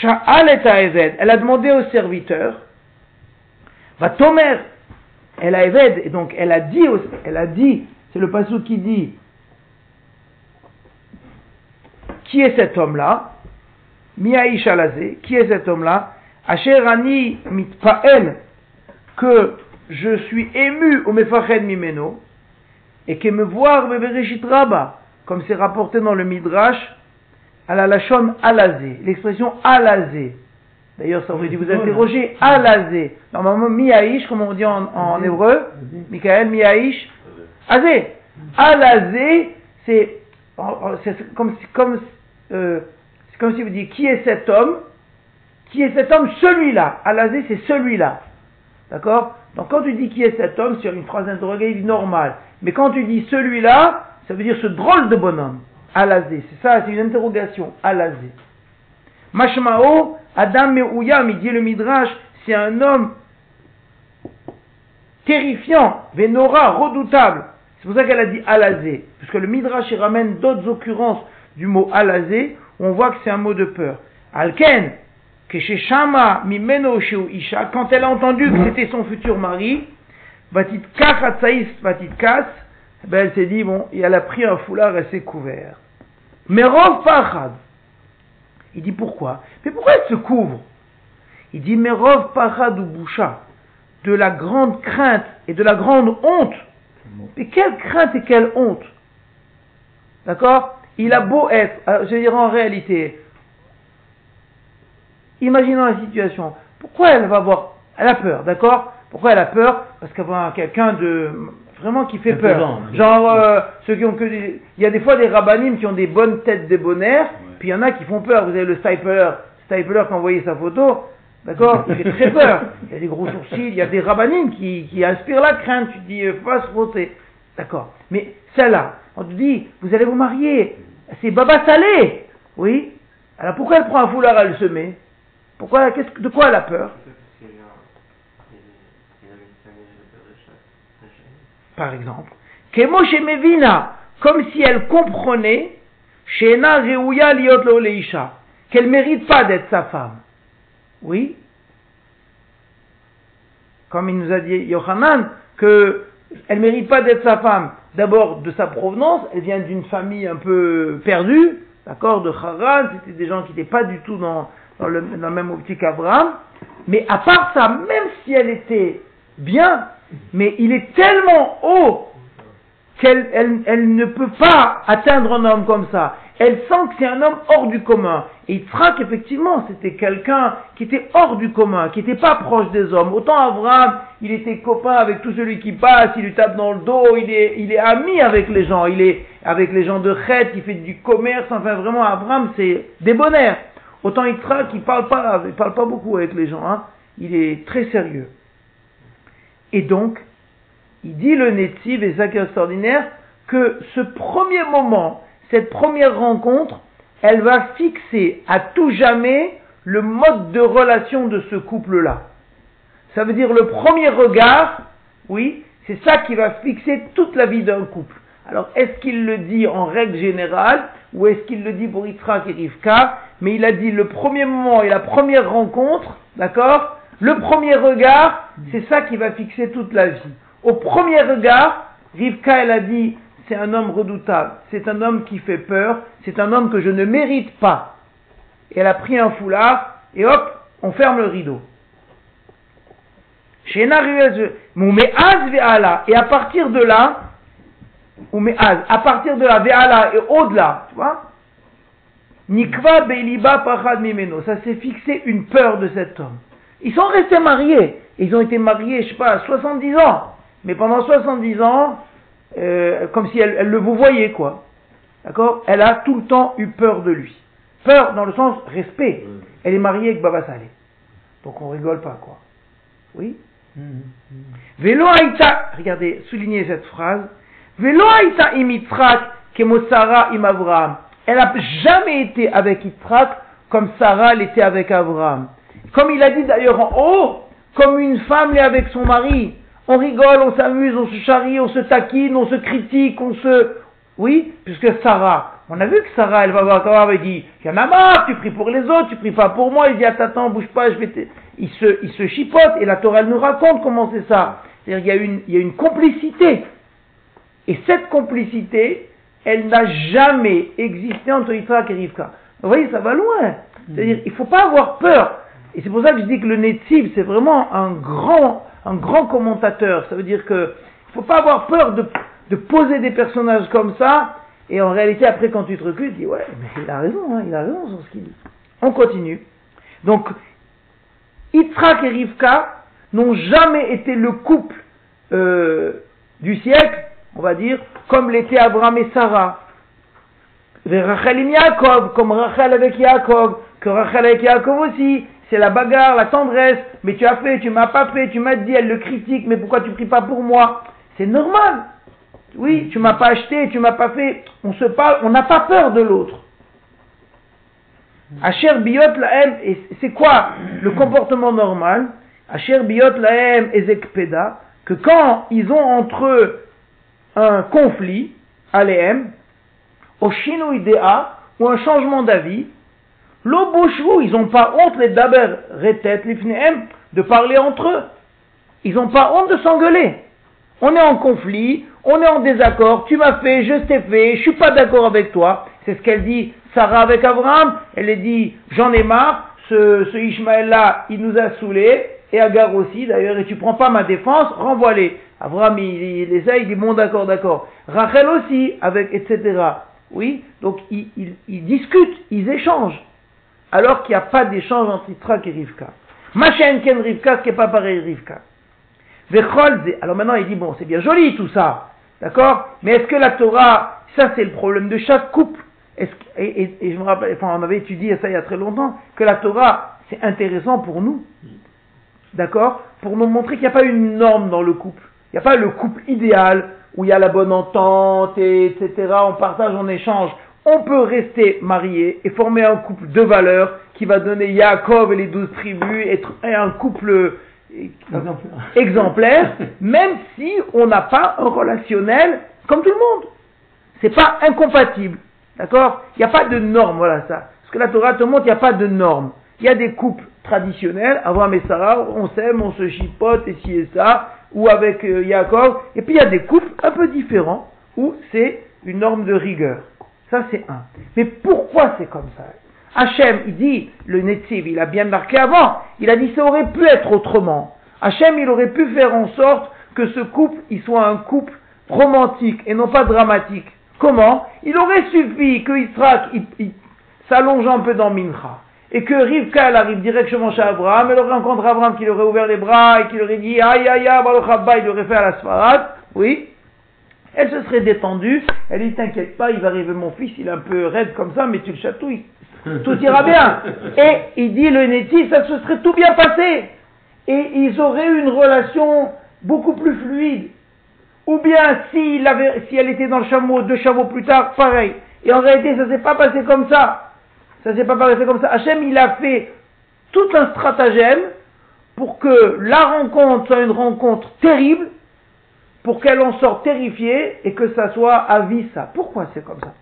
sha'al et elle a demandé au serviteur, va tomer, elle a eved, et donc elle a dit, c'est le passou qui dit, qui est cet homme-là? Miaïch alazé, qui est cet homme-là? Asher ani mitpael, que je suis ému au mefached mimeno, et que me voir bebereshit rabba, comme c'est rapporté dans le midrash, à la lachon alazé, l'expression alazé. D'ailleurs, ça aurait dû vous interroger, alazé. Normalement, miaïch, comme on dit en, en hébreu, Michael, miaïch, azé. Alazé, c'est c'est comme, si- comme, euh, c'est comme si vous dites qui est cet homme? Qui est cet homme? Celui-là. Alazé, c'est celui-là. D'accord? Donc quand tu dis qui est cet homme, c'est une phrase interrogative normale. Mais quand tu dis celui-là, ça veut dire ce drôle de bonhomme. Alazé, c'est ça, c'est une interrogation. Alazé. Mashmao, Adam Meouyam, il dit le Midrash, c'est un homme terrifiant, Vénora, redoutable. C'est pour ça qu'elle a dit alazé, puisque le Midrash il ramène d'autres occurrences du mot alazé, on voit que c'est un mot de peur. Alken, que chez Shama, Mimeno, chez Isha, quand elle a entendu que c'était son futur mari, Vatit Vatit Kas, ben elle s'est dit, bon, et elle a pris un foulard, elle s'est couvert. Mais Rov Pachad, il dit pourquoi? Mais pourquoi elle se couvre? Il dit, mais Rov Pachad ou Boucha, de la grande crainte et de la grande honte. Mais quelle crainte et quelle honte? D'accord? Il a beau être, euh, je veux dire en réalité, imaginons la situation. Pourquoi elle va avoir, elle a peur, d'accord? Pourquoi elle a peur? Parce qu'elle voit quelqu'un de vraiment qui fait peur. Genre euh, ceux qui ont que des, il y a des fois des rabbinim qui ont des bonnes têtes débonnaires, puis il y en a qui font peur. Vous avez le stapler, stapler qui a envoyé sa photo. D'accord Il fait très peur. Il y a des gros sourcils, il y a des rabbinim qui, qui inspirent la crainte. Tu te dis, euh, faut pas se frotter. D'accord. Mais celle-là, on te dit, vous allez vous marier. C'est Baba Salé. Oui. Alors pourquoi elle prend un foulard, elle se met Pourquoi, de quoi elle a peur? Par exemple. Kemoshe Mevina, comme si elle comprenait, Qu'elle mérite pas d'être sa femme. Oui. Comme il nous a dit Yohanan, que elle mérite pas d'être sa femme. D'abord de sa provenance, elle vient d'une famille un peu perdue, d'accord, de Haran, c'était des gens qui n'étaient pas du tout dans, le, même optique qu'Abraham. Mais à part ça, même si elle était bien, mais il est tellement haut qu'elle elle, elle ne peut pas atteindre un homme comme ça. Elle sent que c'est un homme hors du commun. Et Yitzhak, effectivement, c'était quelqu'un qui était hors du commun, qui n'était pas proche des hommes. Autant Abraham, il était copain avec tout celui qui passe, il lui tape dans le dos, il est, il est ami avec les gens, il est avec les gens de Chet, il fait du commerce, enfin vraiment, Abraham, c'est débonnaire. Autant Yitzhak, il parle pas, il parle pas beaucoup avec les gens, hein. Il est très sérieux. Et donc, il dit le Netziv, et est extraordinaire, que ce premier moment, cette première rencontre, elle va fixer à tout jamais le mode de relation de ce couple-là. Ça veut dire le premier regard, oui, c'est ça qui va fixer toute la vie d'un couple. Alors, est-ce qu'il le dit en règle générale, ou est-ce qu'il le dit pour Yitzhak et Rivka? Mais il a dit le premier moment et la première rencontre, d'accord? Le premier regard, c'est ça qui va fixer toute la vie. Au premier regard, Rivka, elle a dit, c'est un homme redoutable, c'est un homme qui fait peur, c'est un homme que je ne mérite pas. Et elle a pris un foulard, et hop, on ferme le rideau. Et à partir de là, à partir de là, et au-delà, tu vois, Nikva Beiliba Pachad Mimeno, ça s'est fixé une peur de cet homme. Ils sont restés mariés, ils ont été mariés, je sais pas, 70 ans, mais pendant 70 ans, euh, comme si elle, elle le vous voyait, quoi. D'accord? Elle a tout le temps eu peur de lui. Peur dans le sens respect. Elle est mariée avec Baba Saleh. Donc on rigole pas, quoi. Oui? Velo Aïta, regardez, soulignez cette phrase. Velo Aïta imitzrak kemosara im Avraham. Elle n'a jamais été avec Yitzhak comme Sarah l'était avec Abraham. Comme il a dit d'ailleurs en haut, comme une femme l'est avec son mari. On rigole, on s'amuse, on se charrie, on se taquine, on se critique, on se... Oui, puisque Sarah, on a vu que Sarah, elle va voir Abraham et dit, il y en a marre, tu pries pour les autres, tu pries pas pour moi. Il dit, attends, bouge pas, je vais te... Il se, il se chipote, et la Torah, elle nous raconte comment c'est ça. C'est-à-dire, il y a une, il y a une complicité. Et cette complicité, elle n'a jamais existé entre Yitzhak et Rivka. Vous voyez, ça va loin. C'est-à-dire, il ne faut pas avoir peur. Et c'est pour ça que je dis que le Netsiv, c'est vraiment un grand, un grand commentateur. Ça veut dire que il faut pas avoir peur de, poser des personnages comme ça. Et en réalité, après, quand tu te recules, tu dis, ouais, mais il a raison, hein, il a raison sur ce qu'il dit. On continue. Donc, Yitzhak et Rivka n'ont jamais été le couple euh, du siècle, on va dire, comme l'étaient Abraham et Sarah. Rachel et Yaakov, comme Rachel avec Yaakov, que Rachel avec Yaakov aussi, c'est la bagarre, la tendresse, mais tu as fait, tu m'as pas fait, tu m'as dit, elle le critique, mais pourquoi tu pries pas pour moi? C'est normal. Oui, tu m'as pas acheté, tu m'as pas fait. On se parle, on n'a pas peur de l'autre. Asher biot laem, et c'est quoi le comportement normal? Asher biot laem ezekpeda, que quand ils ont entre eux un conflit, aléem, au chino idéa, ou un changement d'avis, l'obouchou, ils n'ont pas honte, les daber retet, l'ifneem, de parler entre eux. Ils n'ont pas honte de s'engueuler. On est en conflit, on est en désaccord, tu m'as fait, je t'ai fait, je suis pas d'accord avec toi. C'est ce qu'elle dit Sarah avec Abraham. Elle dit, j'en ai marre, ce, ce Ishmaël-là, il nous a saoulés, et Agar aussi d'ailleurs, et tu prends pas ma défense, renvoie-les. Abraham, il, il les a, il dit, bon d'accord, d'accord. Rachel aussi, avec, etc. Oui, donc ils, ils, ils discutent, ils échangent. Alors qu'il n'y a pas d'échange entre Yitzhak et Rivka. Machen ken Rivka, ce qui n'est pas pareil Rivka. Alors maintenant il dit, bon, c'est bien joli tout ça. D'accord? Mais est-ce que la Torah, ça c'est le problème de chaque couple? Et je me rappelle, enfin on avait étudié ça il y a très longtemps, que la Torah, c'est intéressant pour nous. D'accord? Pour nous montrer qu'il n'y a pas une norme dans le couple. Il n'y a pas le couple idéal où il y a la bonne entente, et etc. On partage, on échange. On peut rester marié et former un couple de valeur qui va donner Yaakov et les douze tribus, être un couple euh, exemplaire, même si on n'a pas un relationnel comme tout le monde. C'est pas incompatible. D'accord? Il n'y a pas de norme, voilà ça. Parce que la Torah te montre qu'il n'y a pas de norme. Il y a des couples traditionnels, Abraham et Sarah, on s'aime, on se chipote et ci et ça, ou avec euh, Yaakov. Et puis il y a des couples un peu différents où c'est une norme de rigueur. Ça c'est un. Mais pourquoi c'est comme ça? Hachem, il dit, le Netziv, il a bien marqué avant, il a dit ça aurait pu être autrement. Hachem, il aurait pu faire en sorte que ce couple, il soit un couple romantique et non pas dramatique. Comment? Il aurait suffi que il s'allonge un peu dans Mincha et que Rivka elle arrive directement chez Abraham, elle aurait rencontré Abraham qui lui aurait ouvert les bras et qui lui aurait dit aïe aïe aïe, il aurait fait la Sfarad, oui. Elle se serait détendue, elle dit t'inquiète pas, il va arriver mon fils, il est un peu raide comme ça, mais tu le chatouilles. Tout ira bien. Et il dit le Néti, ça se serait tout bien passé. Et ils auraient eu une relation beaucoup plus fluide. Ou bien avait, si elle était dans le chameau, deux chameaux plus tard, pareil. Et en réalité, ça s'est pas passé comme ça. Ça s'est pas passé comme ça. Hachem, il a fait tout un stratagème pour que la rencontre soit une rencontre terrible, pour qu'elle en sorte terrifiée et que ça soit à vie ça. Pourquoi c'est comme ça?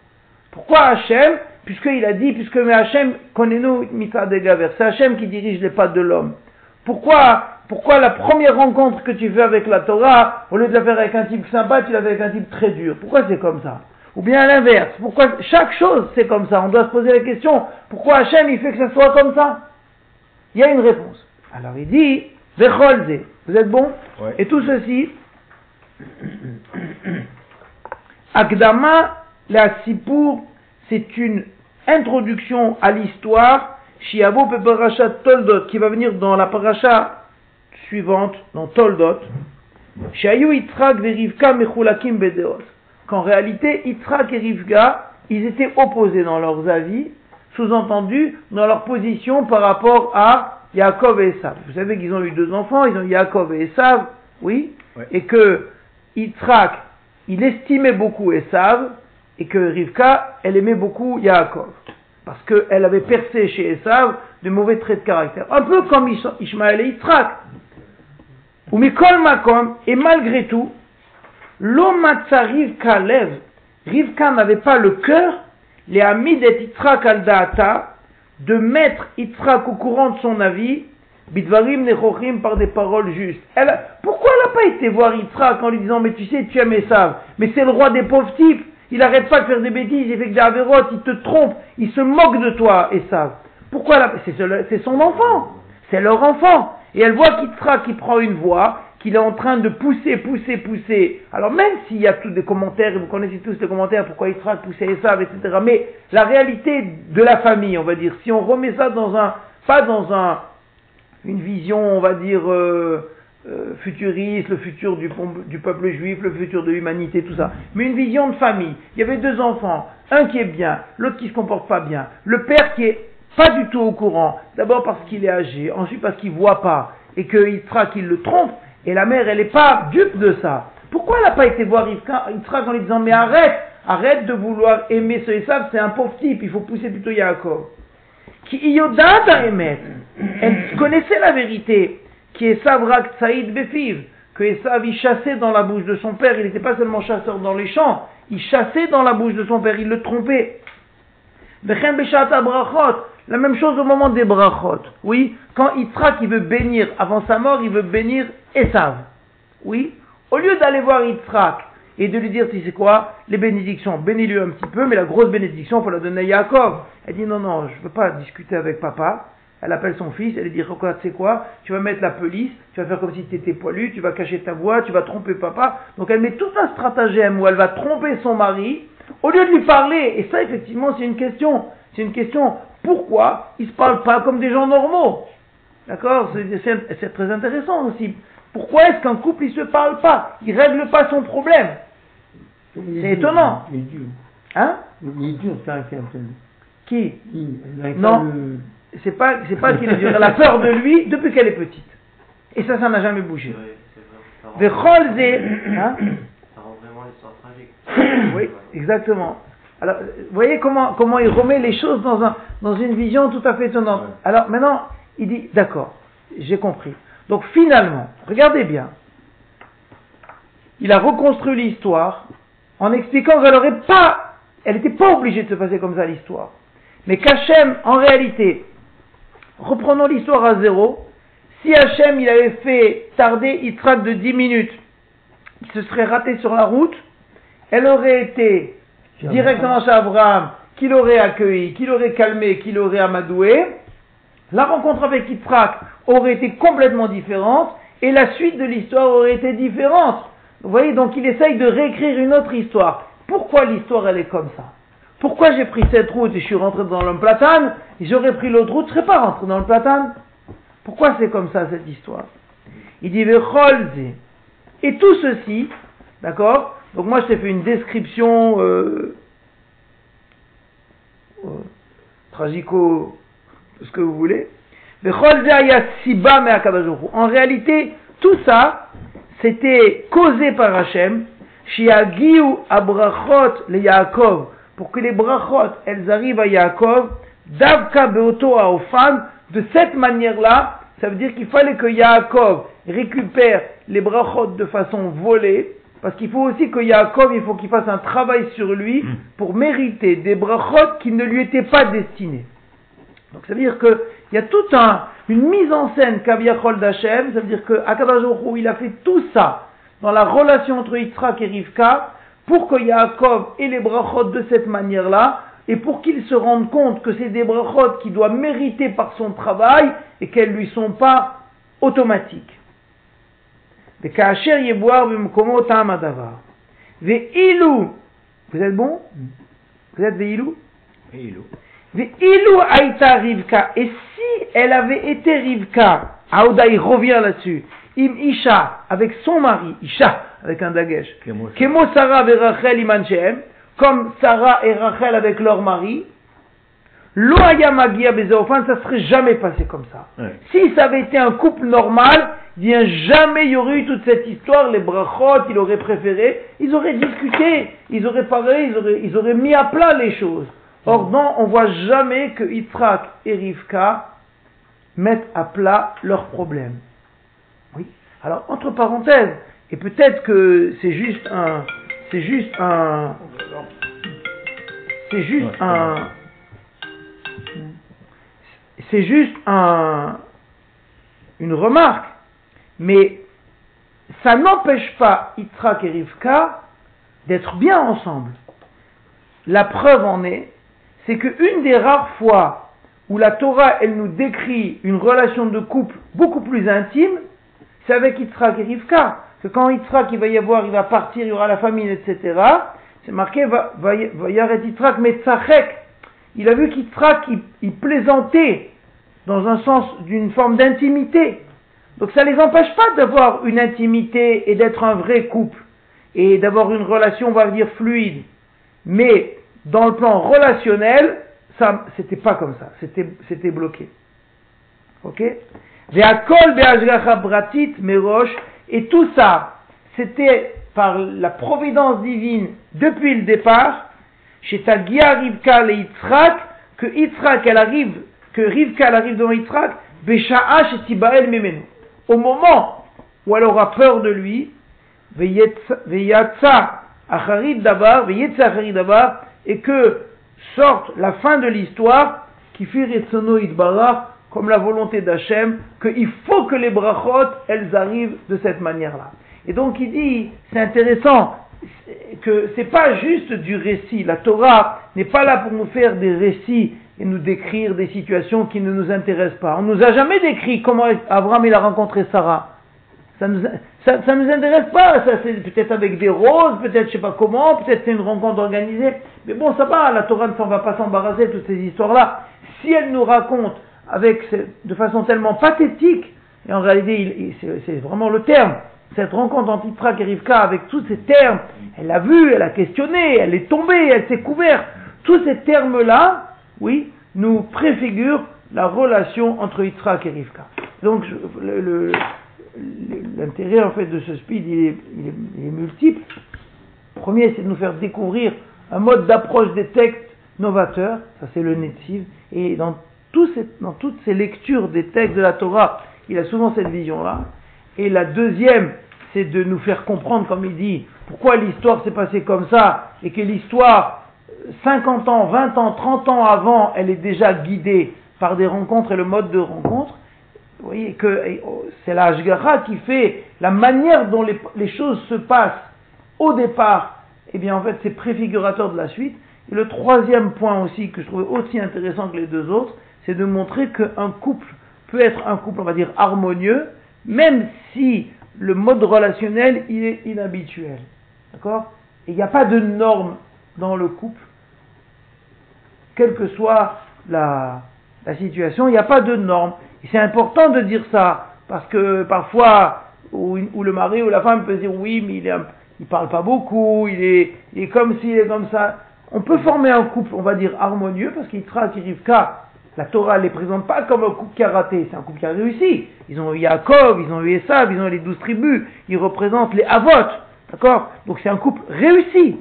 Pourquoi Hachem Puisqu'il a dit, puisque mais Hachem, connais-nous Mitra de Gaver, c'est Hachem qui dirige les pas de l'homme. Pourquoi, pourquoi la première rencontre que tu fais avec la Torah, au lieu de la faire avec un type sympa, tu la fais avec un type très dur? Pourquoi c'est comme ça? Ou bien à l'inverse, pourquoi chaque chose c'est comme ça? On doit se poser la question, pourquoi Hachem il fait que ça soit comme ça? Il y a une réponse. Alors il dit, vous êtes bon? Ouais. Et tout ceci, Akdama la Sipur, c'est une introduction à l'histoire, Shiavo Toldot, qui va venir dans la paracha suivante, dans Toldot, Shayu Yitzhak et Rivka Mechulakim Bedeot. Qu'en réalité, Yitzhak et Rivka, ils étaient opposés dans leurs avis, sous-entendu dans leur position par rapport à Yaakov et Esav. Vous savez qu'ils ont eu deux enfants, ils ont Yaakov et Esav, oui, Ouais. et que Yitzhak, il estimait beaucoup Esav, et que Rivka, elle aimait beaucoup Yaakov. Parce qu'elle avait percé chez Esav de mauvais traits de caractère. Un peu comme Ish- Ishmaël et Yitzhak. Ou Makom, et malgré tout, l'Omatsa Rivka lève. Rivka n'avait pas le cœur, les Hamid et Yitzhak al de mettre Yitzhak au courant de son avis, Bidvarim Nechochim par des paroles justes. Pourquoi elle n'a pas été voir Yitzhak en lui disant, mais tu sais, tu aimes Esav, mais c'est le roi des pauvres types, il arrête pas de faire des bêtises, il fait que des avérotes, il te trompe, il se moque de toi, Esav. Pourquoi c'est son enfant, c'est leur enfant. Et elle voit qu'Yitzhak qui prend une voix, qu'il est en train de pousser, pousser, pousser. Alors même s'il y a tous des commentaires, et vous connaissez tous les commentaires, pourquoi Yitzhak poussait Esav, etc. Mais la réalité de la famille, on va dire, si on remet ça dans un, pas dans un, une vision, on va dire, euh, euh, futuriste, le futur du, peuple juif, le futur de l'humanité, tout ça. Mais une vision de famille. Il y avait deux enfants, un qui est bien, l'autre qui se comporte pas bien. Le père qui est pas du tout au courant, d'abord parce qu'il est âgé, ensuite parce qu'il voit pas, et qu'il qu'il le trompe, et la mère, elle n'est pas dupe de ça. Pourquoi elle n'a pas été voir Yitzhak Yitzhak en lui disant, mais arrête, arrête de vouloir aimer ce Esav, c'est un pauvre type, il faut pousser plutôt Yaakov. Qui Iyodata Emet, elle connaissait la vérité, qui est Savrak Tsaïd Befiv, que Esav il chassait dans la bouche de son père, il n'était pas seulement chasseur dans les champs, il chassait dans la bouche de son père, il le trompait. La même chose au moment des Brachot. Oui, quand Yitzhak il veut bénir, avant sa mort, il veut bénir Esav. Oui, au lieu d'aller voir Yitzhak et de lui dire, tu sais quoi, les bénédictions, bénis-lui un petit peu, mais la grosse bénédiction, il faut la donner à Yaakov. Elle dit, non, non, je ne veux pas discuter avec papa. Elle appelle son fils, elle lui dit, regarde, tu sais quoi, tu vas mettre la police, tu vas faire comme si tu étais poilu, tu vas cacher ta voix, tu vas tromper papa. Donc elle met tout un stratagème où elle va tromper son mari, au lieu de lui parler. Et ça, effectivement, c'est une question. C'est une question, pourquoi ils ne se parlent pas comme des gens normaux? D'accord? C'est très intéressant aussi. Pourquoi est-ce qu'un couple il se parle pas Il règle pas son problème C'est étonnant. Il est dur. Hein Il est dur, ce caractère. Qui Il Non. le- C'est pas, c'est pas qu'il est dur. Elle a peur de lui depuis qu'elle est petite. Et ça, ça n'a jamais bougé. Ça rend, ze- hein ça rend vraiment l'histoire tragique. Oui, exactement. Alors, vous voyez comment, comment il remet les choses dans, un, dans une vision tout à fait étonnante. Ouais. Alors maintenant, il dit, d'accord, j'ai compris. Donc finalement, regardez bien, il a reconstruit l'histoire en expliquant qu'elle n'aurait pas, elle n'était pas obligée de se passer comme ça l'histoire. Mais qu'Hachem, en réalité, reprenons l'histoire à zéro, si Hachem il avait fait tarder Yitzhak de 10 minutes, il se serait raté sur la route, elle aurait été directement chez Abraham, qui l'aurait accueilli, qui l'aurait calmé, qui l'aurait amadoué. La rencontre avec Yitzhak aurait été complètement différente et la suite de l'histoire aurait été différente. Vous voyez, donc il essaye de réécrire une autre histoire. Pourquoi l'histoire elle est comme ça? Pourquoi j'ai pris cette route et je suis rentré dans le platane j'aurais pris l'autre route, je ne serais pas rentré dans le platane Pourquoi c'est comme ça cette histoire? Il dit. Et tout ceci, d'accord? Donc moi je t'ai fait une description euh, euh, tragico, ce que vous voulez. En réalité, tout ça, c'était causé par Hachem, abrachot le Yaakov, pour que les brachot, elles arrivent à Yaakov, davka beoto aofan, de cette manière-là, ça veut dire qu'il fallait que Yaakov récupère les brachot de façon volée, parce qu'il faut aussi que Yaakov, il faut qu'il fasse un travail sur lui pour mériter des brachot qui ne lui étaient pas destinés. Donc ça veut dire qu'il y a toute un, une mise en scène Kaviyachol d'Hachem, ça veut dire que Akadajohu, il a fait tout ça dans la relation entre Yitzhak et Rivka pour que Yaakov ait les brachot de cette manière-là et pour qu'il se rende compte que c'est des brachot qu'il doit mériter par son travail et qu'elles ne lui sont pas automatiques. Vous êtes bon? Mm. Vous êtes des ilou. Rivka. Et si elle avait été Rivka, Aouda il revient là-dessus, im Isha, avec son mari, Isha, avec un dagesh, Kemo Sarah et Rachel comme Sarah et Rachel avec leur mari, Lo haya magia bezeofan, ça serait jamais passé comme ça. Ouais. Si ça avait été un couple normal, bien jamais il y aurait eu toute cette histoire, les brachot, il aurait préféré, ils auraient discuté, ils auraient parlé, ils auraient, ils auraient mis à plat les choses. Or non, on voit jamais que Yitzhak et Rivka mettent à plat leurs problèmes. Oui. Alors, entre parenthèses, et peut-être que c'est juste un, c'est juste un, c'est juste un, c'est juste un, une remarque, mais ça n'empêche pas Yitzhak et Rivka d'être bien ensemble. La preuve en est, c'est qu'une des rares fois où la Torah, elle nous décrit une relation de couple beaucoup plus intime, c'est avec Yitzhak et Rivka. Que quand Yitzhak, il va y avoir, il va partir, il y aura la famine, etc., c'est marqué, va, va, y arrêter Yitzhak, mais Tzachek. Il a vu qu'Yitzhak, il, il plaisantait dans un sens d'une forme d'intimité. Donc ça ne les empêche pas d'avoir une intimité et d'être un vrai couple et d'avoir une relation, on va dire, fluide. Mais dans le plan relationnel, ça, c'était pas comme ça. C'était, c'était bloqué. Ok? Et tout ça, c'était par la providence divine depuis le départ. Chez Tagia Rivka le Yitzhak, que Yitzhak, elle arrive, que Rivka, elle arrive devant Yitzhak, be'sha'a chez Tibael memenu. Au moment où elle aura peur de lui, ve'yatsa acharid davar, ve'yetsa acharid davar, et que sorte la fin de l'histoire, qui fit Retsono Idbarach, comme la volonté d'Hachem, qu'il faut que les brachot, elles arrivent de cette manière-là. Et donc il dit, c'est intéressant, que c'est pas juste du récit. La Torah n'est pas là pour nous faire des récits et nous décrire des situations qui ne nous intéressent pas. On nous a jamais décrit comment Abraham il a rencontré Sarah. Ça nous, ça, ça nous intéresse pas. Ça c'est peut-être avec des roses, peut-être je sais pas comment, peut-être c'est une rencontre organisée. Mais bon, ça va. La Torah ne s'en va pas s'embarrasser de toutes ces histoires-là. Si elle nous raconte avec de façon tellement pathétique, et en réalité c'est vraiment le terme, cette rencontre entre Yitzhak et Rivka avec tous ces termes, elle l'a vu, elle a questionné, elle est tombée, elle s'est couverte. Tous ces termes-là, oui, nous préfigurent la relation entre Yitzhak et Rivka. Donc, l'intérêt en fait de ce speed, il est, il est, il est multiple. Premier, c'est de nous faire découvrir un mode d'approche des textes novateur, ça c'est le Netziv, et dans, toutes ces lectures des textes de la Torah, il a souvent cette vision-là. Et la deuxième, c'est de nous faire comprendre, comme il dit, pourquoi l'histoire s'est passée comme ça, et que l'histoire, 50 ans, 20 ans, 30 ans avant, elle est déjà guidée par des rencontres et le mode de rencontre. Vous voyez que c'est la qui fait la manière dont les, choses se passent au départ, et bien en fait c'est préfigurateur de la suite. Et le troisième point aussi que je trouvais aussi intéressant que les deux autres, c'est de montrer qu'un couple peut être un couple, on va dire, harmonieux, même si le mode relationnel il est inhabituel. D'accord? Et il n'y a pas de normes dans le couple, quelle que soit la, situation, il n'y a pas de normes. Et c'est important de dire ça, parce que parfois, où, le mari ou la femme peut dire oui, mais il est il parle pas beaucoup, il est, comme s'il est comme ça. On peut former un couple, on va dire, harmonieux, parce qu'Yitzhak et Rivka, la Torah ne les présente pas comme un couple qui a raté, c'est un couple qui a réussi. Ils ont eu Yaakov, ils ont eu Esav, ils ont eu les douze tribus, ils représentent les Avot, d'accord? Donc c'est un couple réussi.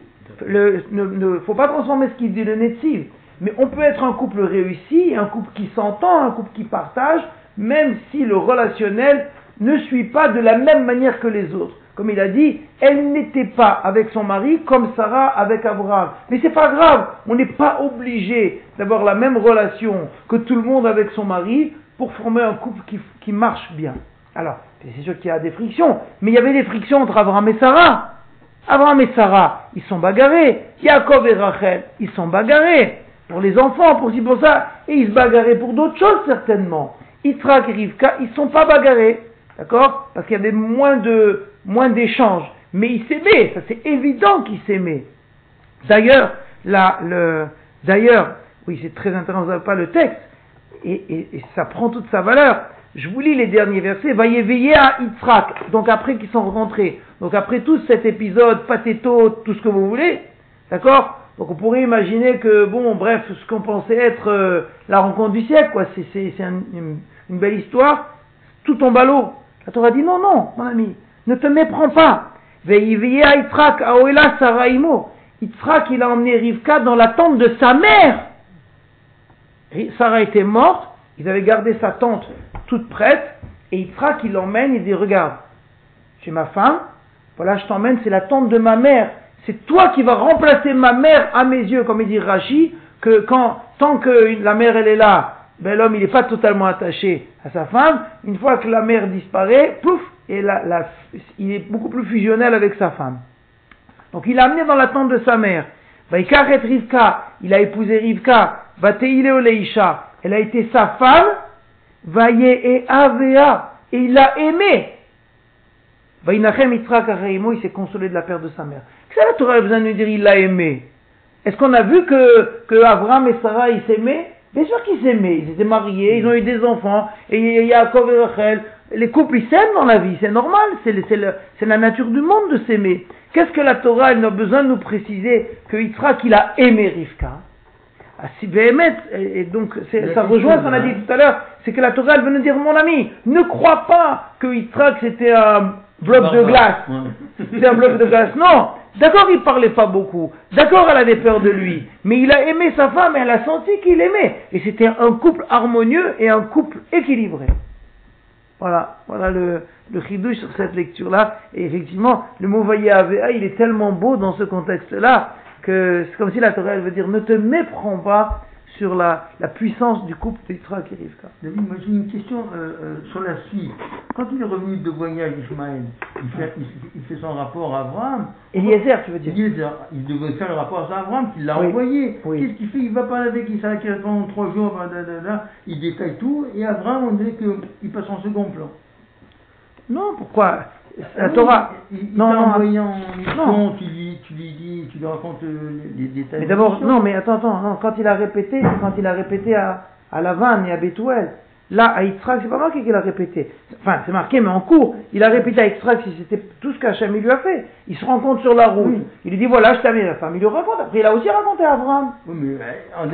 Il ne faut pas transformer ce qu'il dit le Netziv. Mais on peut être un couple réussi, un couple qui s'entend, un couple qui partage, même si le relationnel ne suit pas de la même manière que les autres. Comme il a dit, elle n'était pas avec son mari comme Sarah avec Abraham. Mais c'est pas grave, on n'est pas obligé d'avoir la même relation que tout le monde avec son mari pour former un couple qui, marche bien. Alors, c'est sûr qu'il y a des frictions, mais il y avait des frictions entre Abraham et Sarah. Abraham et Sarah, ils sont bagarrés. Jacob et Rachel, ils sont bagarrés. Pour les enfants, pour ci, pour ça. Et ils se bagarraient pour d'autres choses, certainement. Yitzhak et Rivka, ils ne sont pas bagarrés. D'accord? Parce qu'il y avait moins de, moins d'échanges. Mais ils s'aimaient, ça c'est évident qu'ils s'aimaient. D'ailleurs, là, le, d'ailleurs, oui, c'est très intéressant, vous pas le texte, et, et, ça prend toute sa valeur. Je vous lis les derniers versets. Va éveiller à Yitzhak. Donc après qu'ils sont rentrés. Donc après tout cet épisode, pathéto, tout ce que vous voulez. D'accord? Donc on pourrait imaginer que, bon, bref, ce qu'on pensait être euh, la rencontre du siècle, quoi. C'est, c'est, c'est un, une, une, belle histoire. Tout tombe à l'eau. La Torah dit non, non, mon ami. Ne te méprends pas. Yitzhak, il a emmené Rivka dans la tente de sa mère. Sarah était morte. Ils avaient gardé sa tente toute prête, et Yitzhak, il l'emmène, il dit, regarde, es ma femme, voilà, je t'emmène, c'est la tente de ma mère. C'est toi qui vas remplacer ma mère à mes yeux, comme il dit Rashi, que tant que la mère elle est là, ben l'homme il n'est pas totalement attaché à sa femme. Une fois que la mère disparaît, pouf, et il est beaucoup plus fusionnel avec sa femme. Donc il l'a amené dans la tente de sa mère. Rivka, il a épousé Rivka, Oleisha, elle a été sa femme, Vaye et Avea, et il l'a aimée. Vainachem Yitzhak il s'est consolé de la perte de sa mère. Qu'est-ce que la Torah a besoin de nous dire il l'a aimé Est-ce qu'on a vu que, que et Sarah ils s'aimaient? Bien sûr qu'ils s'aimaient, ils étaient mariés, ils ont eu des enfants, et Yaakov et Rachel, les couples ils s'aiment dans la vie, c'est normal, c'est la nature du monde de s'aimer. Qu'est-ce que la Torah elle a besoin de nous préciser que Yitzhak il a aimé Rivka? Ah, si et, et donc ça rejoint ce qu'on a dit tout à l'heure, c'est que la Torah elle veut nous dire mon ami, ne crois pas que Yitzhak c'était un bloc de glace. C'est un bloc de glace. Non, d'accord, il parlait pas beaucoup. D'accord, elle avait peur de lui. Mais il a aimé sa femme et elle a senti qu'il aimait. Et c'était un couple harmonieux et un couple équilibré. Voilà, voilà le, le chidouche sur cette lecture-là. Et effectivement, le mot vaillé Avea, il est tellement beau dans ce contexte-là que c'est comme si la Torah elle veut dire ne te méprends pas sur la, la puissance du couple d'Israël et Rivka. David, moi j'ai une question euh, euh, sur la suite. Quand il est revenu de voyage, Ismaël, il fait, il, il fait son rapport à Abraham. Eliezer, tu veux dire dit, il devait faire le rapport à Abraham, qu'il l'a Oui. envoyé. Oui. Qu'est-ce qu'il fait? Il va parler avec Isaac pendant trois jours, il détaille tout, et Abraham, on dirait qu'il passe en second plan. Non, pourquoi La Ah oui, Torah. Il, il Non, non, non. tu lui, tu lui dis, tu lui racontes euh, les, détails. Mais d'abord, non, mais attends, attends, non, quand il a répété, c'est quand il a répété à, à Lavan et à Bethuel. Là, à Yitzhak, c'est pas marqué qu'il a répété. Enfin, c'est marqué, mais en cours. Il a répété à Yitzhak si c'était tout ce qu'Hachem lui a fait. Il se rencontre sur la route. Oui. Il lui dit, voilà, je t'amène la femme. Il lui raconte. Après, il a aussi raconté à Abraham. Oui, mais euh,